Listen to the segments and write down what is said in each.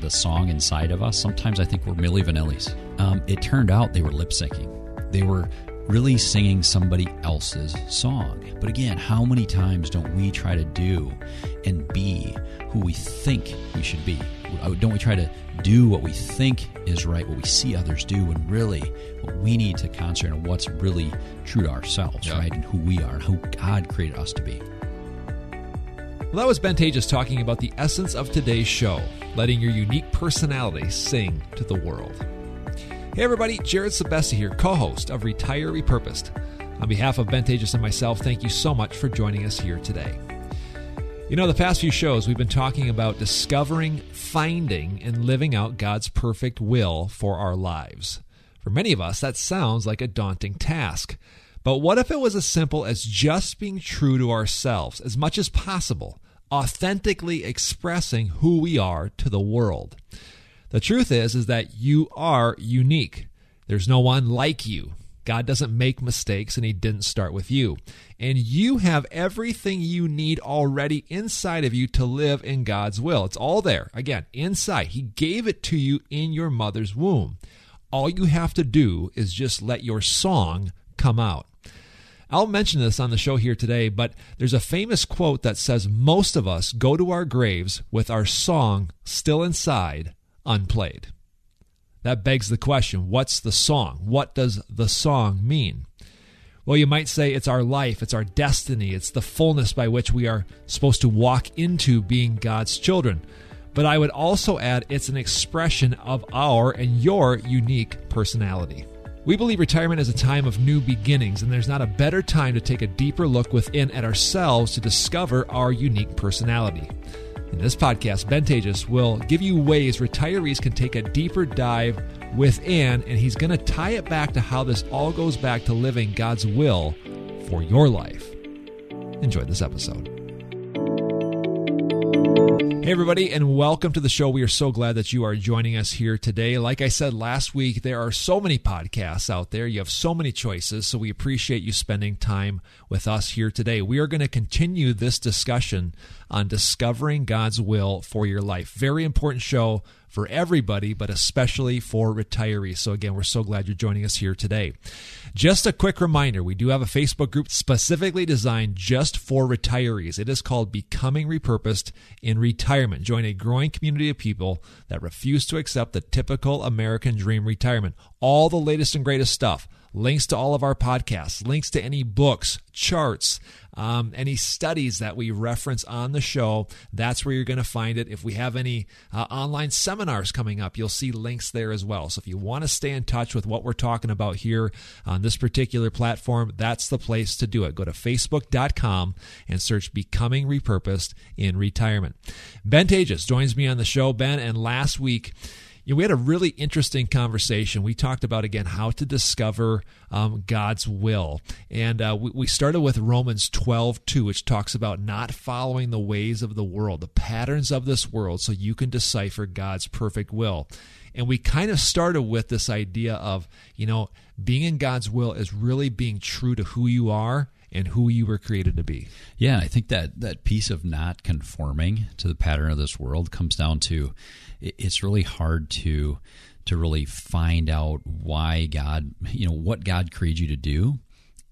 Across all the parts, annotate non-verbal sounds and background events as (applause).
the song inside of us, sometimes I think we're Milli Vanillis. Um, it turned out they were lip syncing. They were really singing somebody else's song. But again, how many times don't we try to do and be who we think we should be? Uh, don't we try to do what we think is right, what we see others do, and really what we need to concentrate on what's really true to ourselves, yeah. right? And who we are and who God created us to be. Well, that was Ben Taatjes talking about the essence of today's show, letting your unique personality sing to the world. Hey everybody, Jared Sebesta here, co-host of Retire Repurposed. On behalf of Ben Taatjes and myself, thank you so much for joining us here today. You know, the past few shows we've been talking about discovering, finding, and living out God's perfect will for our lives. For many of us, that sounds like a daunting task. But what if it was as simple as just being true to ourselves as much as possible, authentically expressing who we are to the world? The truth is is that you are unique. There's no one like you. God doesn't make mistakes and he didn't start with you. And you have everything you need already inside of you to live in God's will. It's all there. Again, inside. He gave it to you in your mother's womb. All you have to do is just let your song come out. I'll mention this on the show here today, but there's a famous quote that says most of us go to our graves with our song still inside, unplayed. That begs the question what's the song? What does the song mean? Well, you might say it's our life, it's our destiny, it's the fullness by which we are supposed to walk into being God's children. But I would also add it's an expression of our and your unique personality. We believe retirement is a time of new beginnings, and there's not a better time to take a deeper look within at ourselves to discover our unique personality. In this podcast, Ben Taatjes will give you ways retirees can take a deeper dive within, and he's going to tie it back to how this all goes back to living God's will for your life. Enjoy this episode. Hey, everybody, and welcome to the show. We are so glad that you are joining us here today. Like I said last week, there are so many podcasts out there. You have so many choices, so we appreciate you spending time with us here today. We are going to continue this discussion on discovering God's will for your life. Very important show for everybody, but especially for retirees. So, again, we're so glad you're joining us here today. Just a quick reminder we do have a Facebook group specifically designed just for retirees. It is called Becoming Repurposed in Retirement. Join a growing community of people that refuse to accept the typical American dream retirement. All the latest and greatest stuff links to all of our podcasts, links to any books, charts, um, any studies that we reference on the show. That's where you're going to find it. If we have any uh, online seminars coming up, you'll see links there as well. So if you want to stay in touch with what we're talking about here on this particular platform, that's the place to do it. Go to facebook.com and search Becoming Repurposed in Retirement. Ben Taatjes joins me on the show. Ben, and last week, you know, we had a really interesting conversation. We talked about, again, how to discover um, God's will. And uh, we, we, started with Romans 12, 2, which talks about not following the ways of the world, the patterns of this world, so you can decipher God's perfect will. And we kind of started with this idea of, you know, being in God's will is really being true to who you are and who you were created to be. Yeah, I think that that piece of not conforming to the pattern of this world comes down to it's really hard to to really find out why God, you know, what God created you to do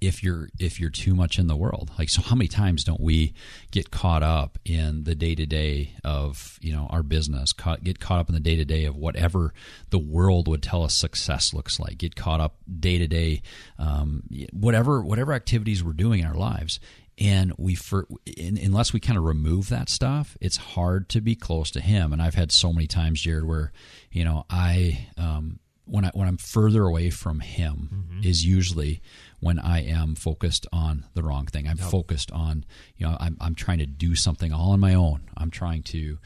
if you're if you're too much in the world. Like so how many times don't we get caught up in the day to day of you know our business caught, get caught up in the day to day of whatever the world would tell us success looks like get caught up day to day whatever whatever activities we're doing in our lives and we for unless we kind of remove that stuff it's hard to be close to him and i've had so many times jared where you know i um, when i when i'm further away from him mm-hmm. is usually when i am focused on the wrong thing i'm yep. focused on you know I'm, I'm trying to do something all on my own i'm trying to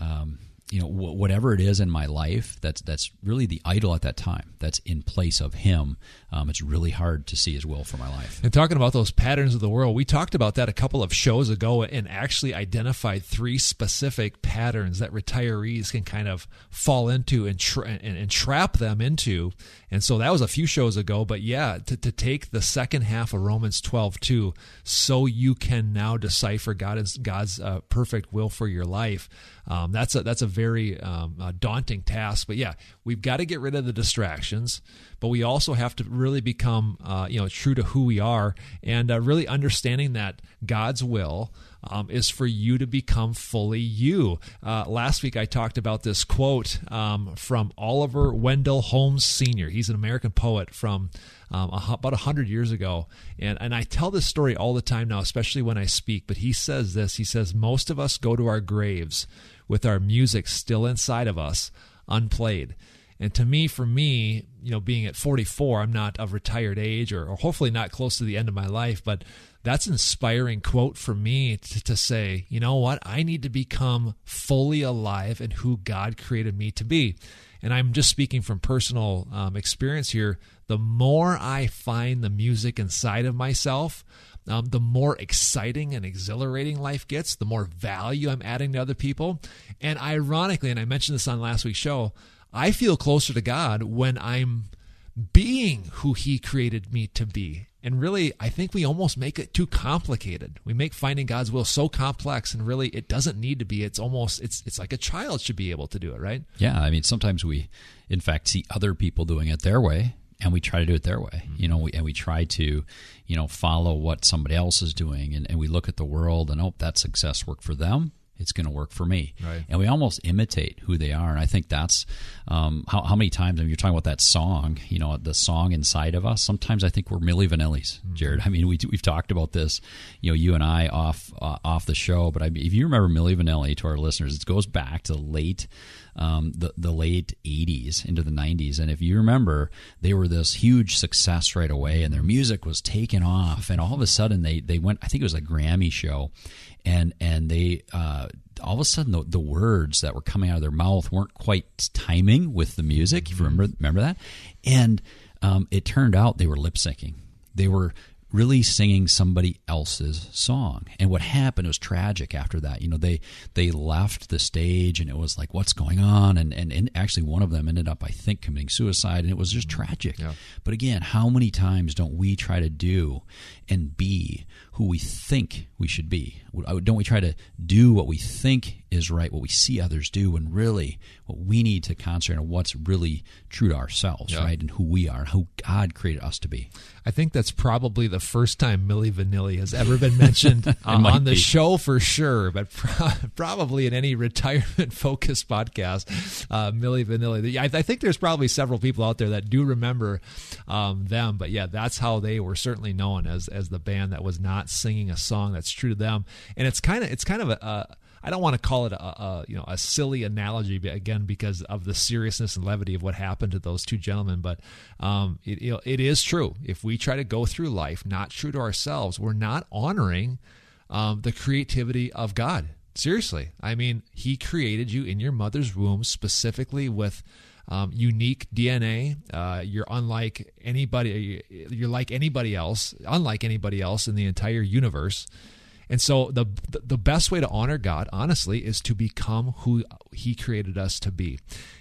um, you know whatever it is in my life that's that's really the idol at that time that's in place of him um, it's really hard to see his will for my life. And talking about those patterns of the world we talked about that a couple of shows ago and actually identified three specific patterns that retirees can kind of fall into and, tra- and, and trap them into and so that was a few shows ago but yeah to, to take the second half of romans 12 too so you can now decipher god's god's uh, perfect will for your life um, that's a that's a very um, uh, daunting task. But yeah, we've got to get rid of the distractions, but we also have to really become, uh, you know, true to who we are and uh, really understanding that God's will um, is for you to become fully you. Uh, last week I talked about this quote um, from Oliver Wendell Holmes Sr. He's an American poet from um, about 100 years ago. And, and I tell this story all the time now, especially when I speak. But he says this He says, Most of us go to our graves with our music still inside of us, unplayed. And to me, for me, you know, being at 44, I'm not of retired age or, or hopefully not close to the end of my life, but that's an inspiring quote for me to, to, say, you know what? I need to become fully alive in who God created me to be. And I'm just speaking from personal um, experience here. The more I find the music inside of myself, um, the more exciting and exhilarating life gets, the more value I'm adding to other people. And ironically, and I mentioned this on last week's show, I feel closer to God when I'm being who He created me to be. And really, I think we almost make it too complicated. We make finding God's will so complex, and really, it doesn't need to be. It's almost it's it's like a child should be able to do it, right? Yeah, I mean, sometimes we, in fact, see other people doing it their way, and we try to do it their way mm-hmm. you know we, and we try to you know follow what somebody else is doing and, and we look at the world and oh that success worked for them it's going to work for me. Right. And we almost imitate who they are. And I think that's um, how, how, many times, I mean, you're talking about that song, you know, the song inside of us. Sometimes I think we're Milli Vanillis, mm-hmm. Jared. I mean, we, we've talked about this, you know, you and I off uh, off the show. But I if you remember Milli Vanilli to our listeners, it goes back to the late. Um, the the late '80s into the '90s, and if you remember, they were this huge success right away, and their music was taken off, and all of a sudden they they went. I think it was a Grammy show, and and they uh, all of a sudden the, the, words that were coming out of their mouth weren't quite timing with the music. You remember remember that? And um, it turned out they were lip syncing. They were really singing somebody else's song. And what happened was tragic after that. You know, they they left the stage and it was like, what's going on? And and, and actually one of them ended up, I think, committing suicide and it was just tragic. Yeah. But again, how many times don't we try to do and be who we think we should be? Don't we try to do what we think is right, what we see others do, when really what we need to concentrate on what's really true to ourselves, yeah. right, and who we are, and who God created us to be. I think that's probably the first time Milli Vanilli has ever been mentioned (laughs) uh, on the be. show for sure, but pro- (laughs) probably in any retirement (laughs) focused podcast. Uh, Milli Vanilli. I, I, think there's probably several people out there that do remember um, them, but yeah, that's how they were certainly known as as the band that was not singing a song that's true to them. And it's kind of it's kind of a, a I don't want to call it a, a, you know a silly analogy again because of the seriousness and levity of what happened to those two gentlemen, but um, it, it is true. If we try to go through life not true to ourselves, we're not honoring um, the creativity of God. Seriously, I mean, He created you in your mother's womb specifically with. Um, unique DNA. Uh, you're unlike anybody. You're like anybody else, unlike anybody else in the entire universe. And so the the best way to honor God, honestly, is to become who He created us to be.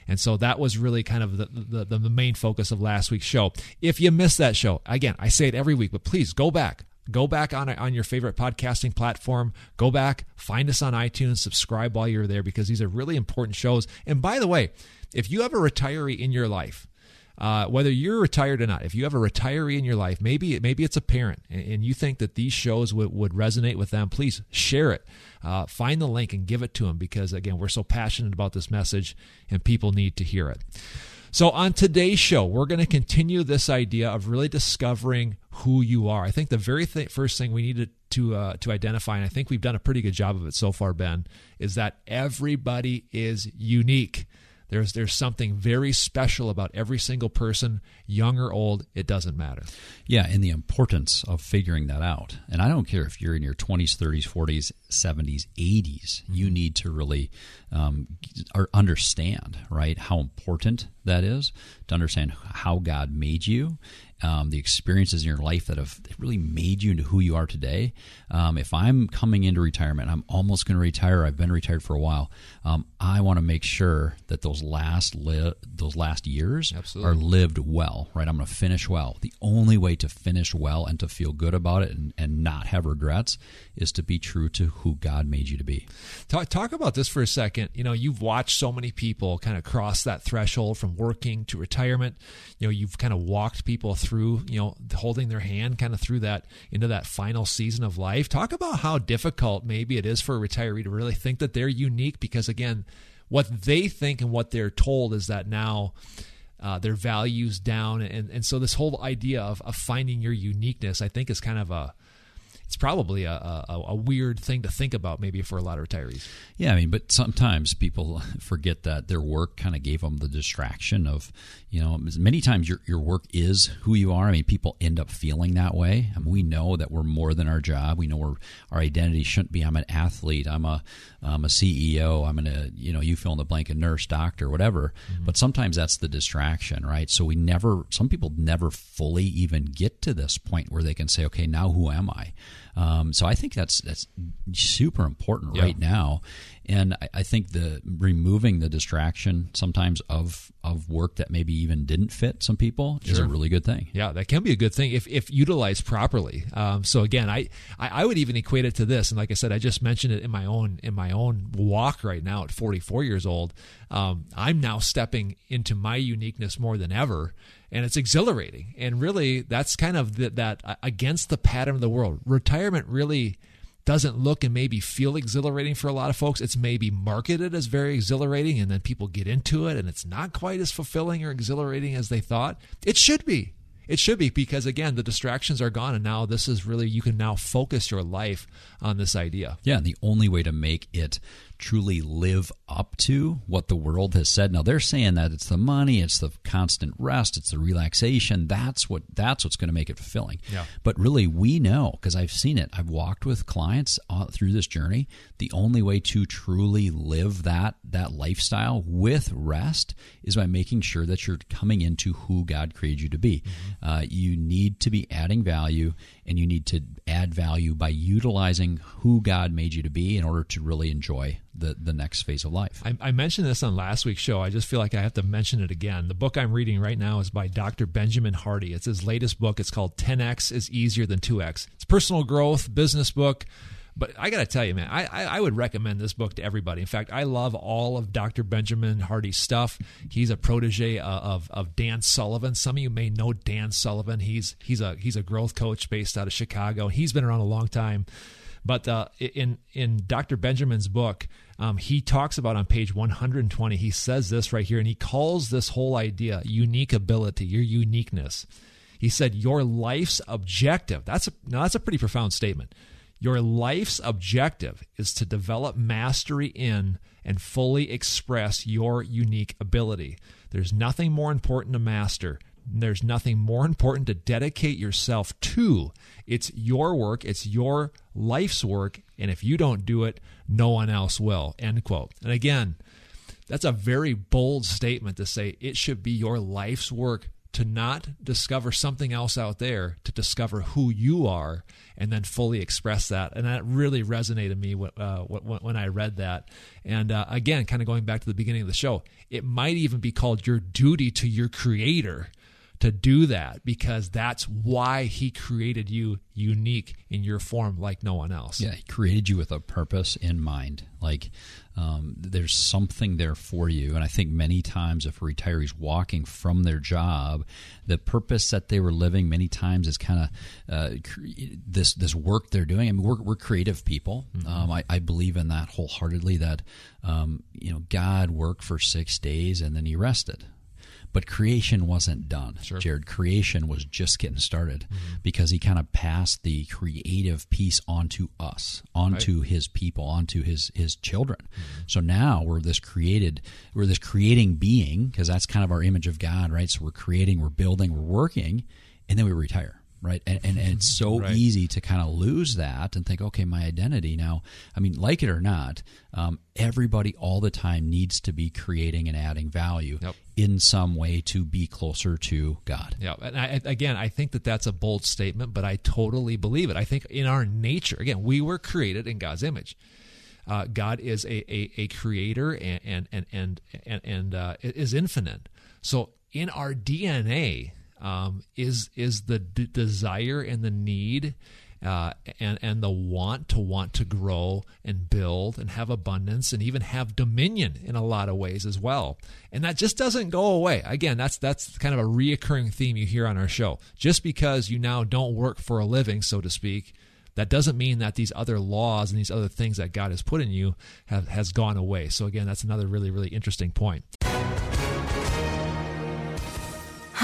And so that was really kind of the, the, the main focus of last week's show. If you missed that show, again, I say it every week, but please go back. Go back on on your favorite podcasting platform. Go back, find us on iTunes, subscribe while you're there because these are really important shows. And by the way, if you have a retiree in your life uh, whether you're retired or not, if you have a retiree in your life, maybe maybe it's a parent, and, and you think that these shows would, would resonate with them, please share it. Uh, find the link and give it to them because again, we're so passionate about this message, and people need to hear it. So, on today's show, we're going to continue this idea of really discovering who you are. I think the very th- first thing we need to to, uh, to identify, and I think we've done a pretty good job of it so far, Ben, is that everybody is unique. There's there's something very special about every single person, young or old, it doesn't matter. Yeah, and the importance of figuring that out. And I don't care if you're in your 20s, 30s, 40s, 70s, 80s, you need to really um, understand, right, how important that is to understand how God made you um, the experiences in your life that have really made you into who you are today. Um, if I'm coming into retirement, I'm almost going to retire. I've been retired for a while. Um, I want to make sure that those last li- those last years Absolutely. are lived well. Right, I'm going to finish well. The only way to finish well and to feel good about it and, and not have regrets is to be true to who God made you to be. Talk, talk about this for a second. You know, you've watched so many people kind of cross that threshold from working to retirement. You know, you've kind of walked people through, you know, holding their hand kind of through that into that final season of life. Talk about how difficult maybe it is for a retiree to really think that they're unique because, again, what they think and what they're told is that now uh, their values down and and so this whole idea of, of finding your uniqueness i think is kind of a it's probably a, a, a, weird thing to think about maybe for a lot of retirees. Yeah, I mean, but sometimes people (laughs) forget that their work kind of gave them the distraction of, you know, many times your, your work is who you are. I mean, people end up feeling that way. I mean, we know that we're more than our job. We know we're, our identity shouldn't be I'm an athlete, I'm a, I'm a CEO, I'm a, you know, you fill in the blank, a nurse, doctor, whatever. Mm-hmm. But sometimes that's the distraction, right? So we never, some people never fully even get to this point where they can say, okay, now who am I? Um, so I think that's that's super important yeah. right now, and I, I, think the removing the distraction sometimes of of work that maybe even didn't fit some people sure. is a really good thing. Yeah, that can be a good thing if if utilized properly. Um, so again, I, I, I would even equate it to this, and like I said, I just mentioned it in my own in my own walk right now at 44 years old. Um, I'm now stepping into my uniqueness more than ever and it's exhilarating. And really, that's kind of the, that uh, against the pattern of the world. Retirement really doesn't look and maybe feel exhilarating for a lot of folks. It's maybe marketed as very exhilarating, and then people get into it, and it's not quite as fulfilling or exhilarating as they thought. It should be. It should be because again, the distractions are gone, and now this is really you can now focus your life on this idea. Yeah, and the only way to make it truly live up to what the world has said. Now they're saying that it's the money, it's the constant rest, it's the relaxation. That's what that's what's going to make it fulfilling. Yeah. But really, we know because I've seen it. I've walked with clients uh, through this journey. The only way to truly live that that lifestyle with rest is by making sure that you're coming into who God created you to be. Mm-hmm. Uh, you need to be adding value, and you need to add value by utilizing who God made you to be in order to really enjoy the, the next phase of life. I, I, mentioned this on last week's show. I just feel like I have to mention it again. The book I'm reading right now is by Dr. Benjamin Hardy. It's his latest book. It's called 10X is Easier Than 2X. It's personal growth, business book. But I got to tell you, man, I, I, I, would recommend this book to everybody. In fact, I love all of Dr. Benjamin Hardy's stuff. He's a protege uh, of, of Dan Sullivan. Some of you may know Dan Sullivan. He's he's a he's a growth coach based out of Chicago. He's been around a long time. But uh, in in Dr. Benjamin's book, um, he talks about on page 120. He says this right here, and he calls this whole idea unique ability, your uniqueness. He said your life's objective. That's a now that's a pretty profound statement. Your life's objective is to develop mastery in and fully express your unique ability. There's nothing more important to master there's nothing more important to dedicate yourself to. It's your work, it's your life's work, and if you don't do it, no one else will. End quote. And again, that's a very bold statement to say it should be your life's work to not discover something else out there, to discover who you are, and then fully express that. And that really resonated me uh, when I read that. And uh, again, kind of going back to the beginning of the show, it might even be called your duty to your creator to do that because that's why he created you unique in your form like no one else. Yeah, he created you with a purpose in mind. Like um, there's something there for you. And I think many times if a retiree walking from their job, the purpose that they were living many times is kind of uh, this this work they're doing. I mean, we're, we're creative people. Mm-hmm. Um, I, I, believe in that wholeheartedly. That um, you know, God worked for six days and then He rested. But creation wasn't done, sure. Jared. Creation was just getting started mm-hmm. because he kind of passed the creative piece onto us, onto right. his people, onto his his children. Mm-hmm. So now we're this created, we're this creating being because that's kind of our image of God, right? So we're creating, we're building, we're working, and then we retire right? And, and, and it's so right. easy to kind of lose that and think, okay, my identity now. I mean, like it or not, um, everybody all the time needs to be creating and adding value yep. In some way to be closer to God. Yeah, and I, again, I think that that's a bold statement, but I totally believe it. I think in our nature, again, we were created in God's image. Uh, God is a, a, a creator and and and and and, uh, is infinite. So in our DNA, um, is is the d- desire and the need uh, and and the want to want to grow and build and have abundance and even have dominion in a lot of ways as well. And that just doesn't go away. Again, that's that's kind of a reoccurring theme you hear on our show. Just because you now don't work for a living, so to speak, that doesn't mean that these other laws and these other things that God has put in you have has gone away. So again, that's another really really interesting point.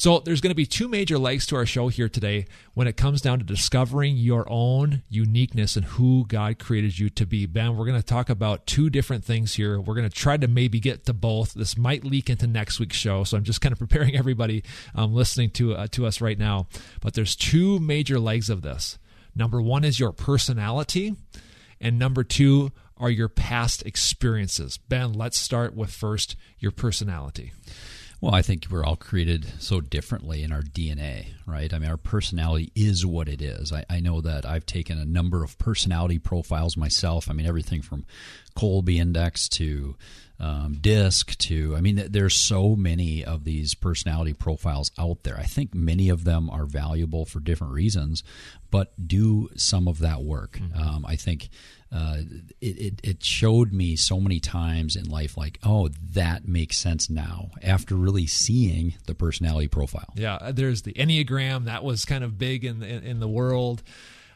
So there's going to be two major legs to our show here today when it comes down to discovering your own uniqueness and who God created you to be. Ben, we're going to talk about two different things here. We're going to try to maybe get to both. This might leak into next week's show, so I'm just kind of preparing everybody um, listening to uh, to us right now. But there's two major legs of this. Number one is your personality, and number two are your past experiences. Ben, let's start with first your personality. Well, I think we're all created so differently in our DNA, right? I mean, our personality is what it is. I, I, know that I've taken a number of personality profiles myself. I mean, everything from Kolbe Index to um, DISC to, I mean, there's so many of these personality profiles out there. I think many of them are valuable for different reasons, but do some of that work. Mm-hmm. Um, I think uh, it, it, it showed me so many times in life, like, oh, that makes sense now after really seeing the personality profile. Yeah, uh, there's the Enneagram that was kind of big in in, in the world.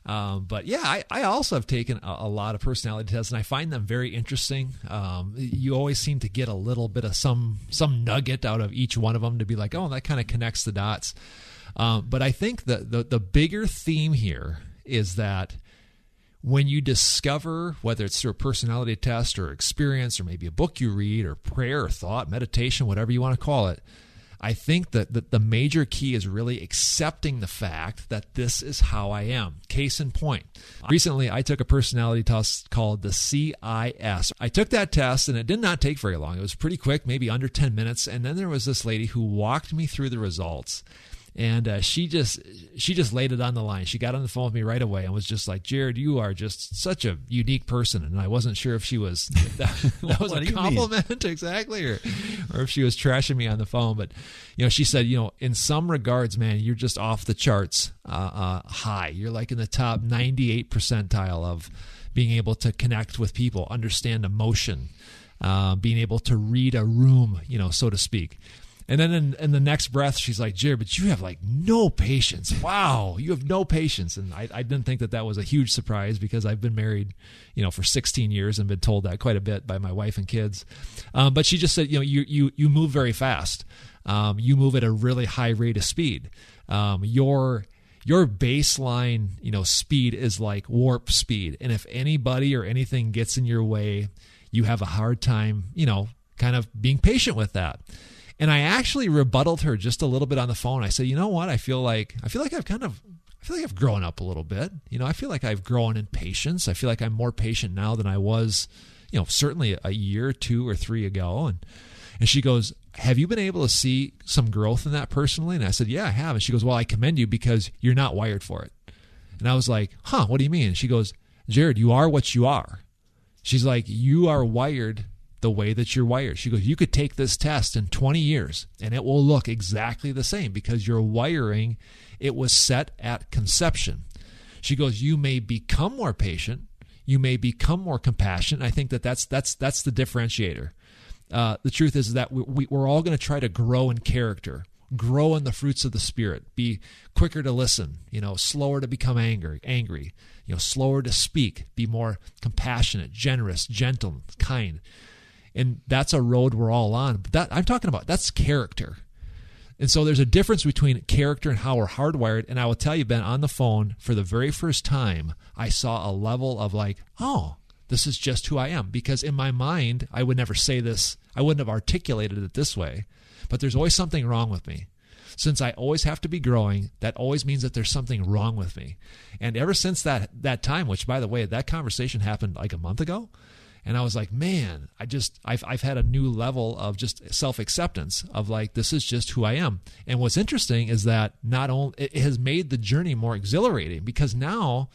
Um, but yeah, I, I, also have taken a, a, lot of personality tests, and I find them very interesting. Um, you always seem to get a little bit of some some nugget out of each one of them to be like, oh, that kind of connects the dots. Um, but I think that the the bigger theme here is that when you discover, whether it's through a personality test or experience, or maybe a book you read, or prayer, or thought, meditation, whatever you want to call it, I think that the, the major key is really accepting the fact that this is how I am. Case in point, recently I took a personality test called the CIS. I took that test and it did not take very long. It was pretty quick, maybe under 10 minutes. And then there was this lady who walked me through the results and uh, she just she just laid it on the line. She got on the phone with me right away and was just like, "Jared, you are just such a unique person." And I wasn't sure if she was (laughs) that, (laughs) that was a compliment (laughs) exactly, or or if she was trashing me on the phone. But you know, she said, you know, in some regards, man, you're just off the charts uh, uh, high. You're like in the top 98 percentile of being able to connect with people, understand emotion. Uh, being able to read a room, you know, so to speak. And then in, in, the next breath, she's like, Jared, but you have like no patience. Wow, you have no patience. And I, I didn't think that that was a huge surprise because I've been married, you know, for 16 years and been told that quite a bit by my wife and kids. Um, but she just said, you know, you, you, you move very fast. Um, you move at a really high rate of speed. Um, your your baseline, you know, speed is like warp speed. And if anybody or anything gets in your way, you have a hard time, you know, kind of being patient with that. And I actually rebutted her just a little bit on the phone. I said, you know what? I feel like I feel like I've kind of I feel like I've grown up a little bit. You know, I feel like I've grown in patience. I feel like I'm more patient now than I was, you know, certainly a year, two or three ago. And and she goes, Have you been able to see some growth in that personally? And I said, Yeah, I have. And she goes, Well, I commend you because you're not wired for it. And I was like, Huh, what do you mean? And she goes, Jared, you are what you are. She's like, You are wired the way that you're wired. She goes, You could take this test in 20 years and it will look exactly the same because your wiring, it was set at conception. She goes, You may become more patient. You may become more compassionate. I think that that's, that's, that's the differentiator. Uh, the truth is that we, we, we're all going to try to grow in character grow in the fruits of the spirit, be quicker to listen, you know, slower to become angry, angry, you know, slower to speak, be more compassionate, generous, gentle, kind. And that's a road we're all on. But that I'm talking about, that's character. And so there's a difference between character and how we're hardwired. And I will tell you, Ben, on the phone for the very first time, I saw a level of like, oh, this is just who I am. Because in my mind, I would never say this, I wouldn't have articulated it this way. But there's always something wrong with me. Since I always have to be growing, that always means that there's something wrong with me. And ever since that that time, which by the way, that conversation happened like a month ago, and I was like, man, I just I've I've had a new level of just self acceptance of like this is just who I am. And what's interesting is that not only it has made the journey more exhilarating because now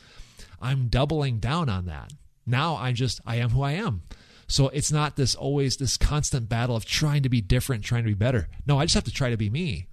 I'm doubling down on that. Now I just I am who I am. So it's not this always this constant battle of trying to be different, trying to be better. No, I just have to try to be me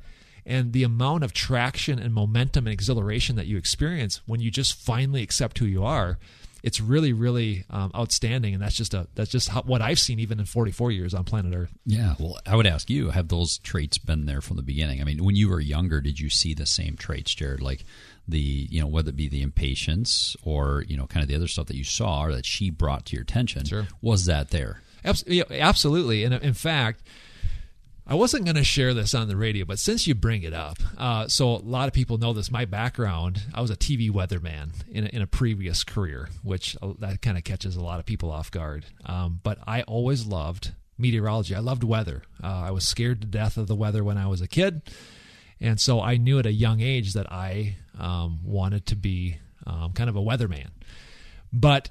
and the amount of traction and momentum and exhilaration that you experience when you just finally accept who you are it's really really um, outstanding. And that's just a that's just how, what i've seen even in 44 years on planet earth. Yeah. Well i would ask you have those traits been there from the beginning? I mean when you were younger did you see the same traits jared? Like the you know whether it be the impatience or you know kind of the other stuff that you saw or that she brought to your attention. Sure. was that there? Absolutely. And in fact I wasn't going to share this on the radio, but since you bring it up, uh, so a lot of people know this. My background, I was a TV weatherman in a, in a previous career, which uh, that kind of catches a lot of people off guard. Um, but I always loved meteorology. I loved weather. Uh, I was scared to death of the weather when I was a kid, and so I knew at a young age that I um, wanted to be um, kind of a weatherman. But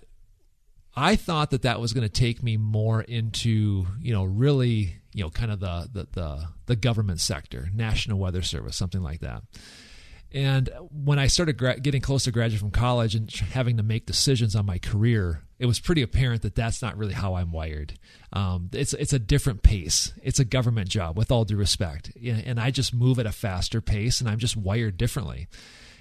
I thought that that was going to take me more into, you know, really, you know, kind of the, the, the, the government sector, National Weather Service, something like that. And when I started gra- getting close to graduating from college and having to make decisions on my career, it was pretty apparent that that's not really how I'm wired. Um, it's it's a different pace. It's a government job, with all due respect, and I just move at a faster pace, and I'm just wired differently.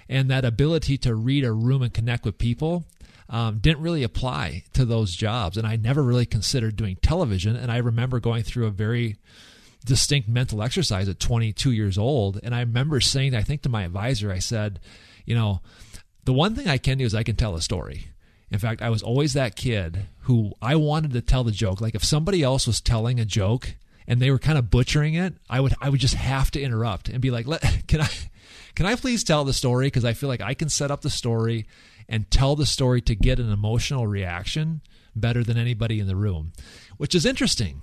And that ability to read a room and connect with people um, didn't really apply to those jobs. And I never really considered doing television. And I remember going through a very distinct mental exercise at 22 years old. And I remember saying, I think to my advisor, I said, you know, the one thing I can do is I can tell a story. In fact, I was always that kid who I wanted to tell the joke. Like if somebody else was telling a joke and they were kind of butchering it, I would I would just have to interrupt and be like, (laughs) "Can I can I please tell the story because I feel like I can set up the story and tell the story to get an emotional reaction better than anybody in the room, which is interesting,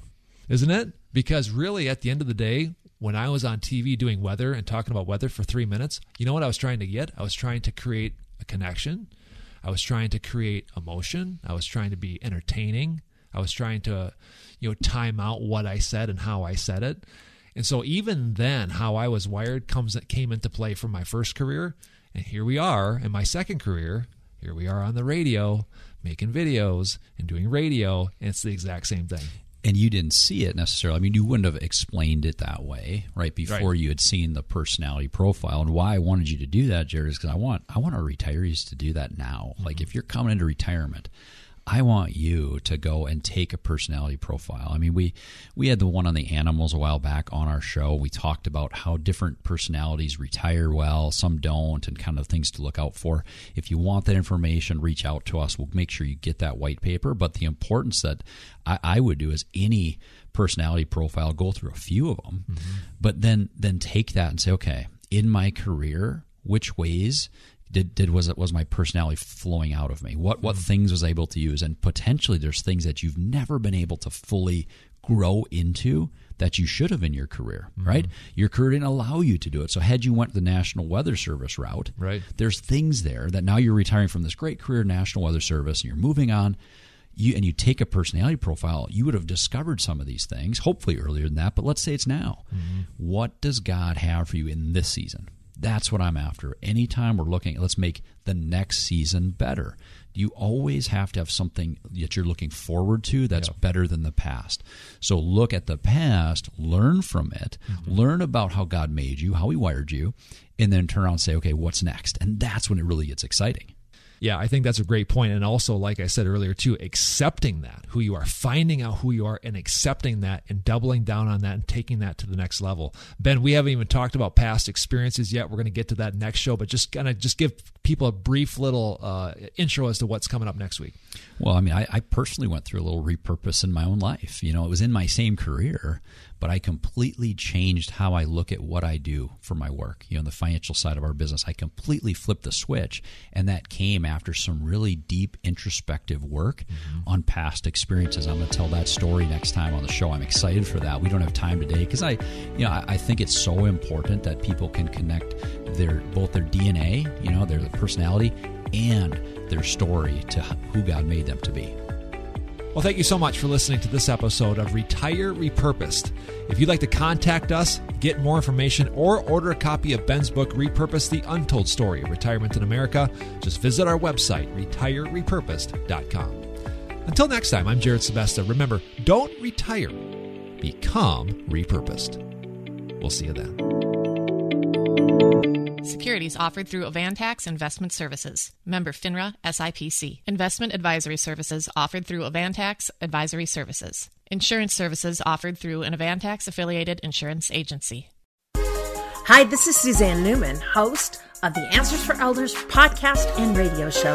isn't it? Because really, at the end of the day, when I was on TV doing weather and talking about weather for three minutes, you know what I was trying to get? I was trying to create a connection. I was trying to create emotion. I was trying to be entertaining. I was trying to, you know, time out what I said and how I said it. And so even then, how I was wired comes came into play from my first career and here we are in my second career. Here we are on the radio, making videos and doing radio, and it's the exact same thing. And you didn't see it necessarily. I mean, you wouldn't have explained it that way, right? Before right. you had seen the personality profile. And why I wanted you to do that, Jared, is because I want I want our retirees to do that now. Mm-hmm. Like if you're coming into retirement, I want you to go and take a personality profile. I mean, we we had the one on the animals a while back on our show. We talked about how different personalities retire well, some don't, and kind of things to look out for. If you want that information, reach out to us. We'll make sure you get that white paper. But the importance that I, I would do is any personality profile, go through a few of them, mm-hmm. but then then take that and say, okay, in my career, which ways did did was it was my personality flowing out of me what what mm-hmm. things was I able to use and potentially there's things that you've never been able to fully grow into that you should have in your career mm-hmm. right your career didn't allow you to do it so had you went the national weather service route right there's things there that now you're retiring from this great career national weather service and you're moving on you and you take a personality profile, you would have discovered some of these things, hopefully earlier than that, but let's say it's now. Mm-hmm. What does God have for you in this season? That's what I'm after. Anytime we're looking, let's make the next season better. You always have to have something that you're looking forward to that's yeah. better than the past. So look at the past, learn from it, mm-hmm. learn about how God made you, how He wired you, and then turn around and say, okay, what's next? And that's when it really gets exciting. Yeah, I think that's a great point. And also, like I said earlier, too, accepting that, who you are, finding out who you are and accepting that and doubling down on that and taking that to the next level. Ben, we haven't even talked about past experiences yet. We're going to get to that next show, but just kind of just give people a brief little uh, intro as to what's coming up next week. Well, I mean, I, I personally went through a little repurpose in my own life. You know, it was in my same career, but I completely changed how I look at what I do for my work. You know, the financial side of our business, I completely flipped the switch, and that came after some really deep introspective work mm-hmm. on past experiences. I'm going to tell that story next time on the show. I'm excited for that. We don't have time today because I, you know, I, I think it's so important that people can connect their both their DNA, you know, their personality, and their story to who God made them to be. Well, thank you so much for listening to this episode of Retire Repurposed. If you'd like to contact us, get more information, or order a copy of Ben's book, Repurpose the Untold Story of Retirement in America, just visit our website, retirerepurposed.com. Until next time, I'm Jared Sebesta. Remember, don't retire, become repurposed. We'll see you then. Securities offered through Avantax Investment Services. Member FINRA SIPC. Investment advisory services offered through Avantax Advisory Services. Insurance services offered through an Avantax affiliated insurance agency. Hi, this is Suzanne Newman, host of the Answers for Elders podcast and radio show.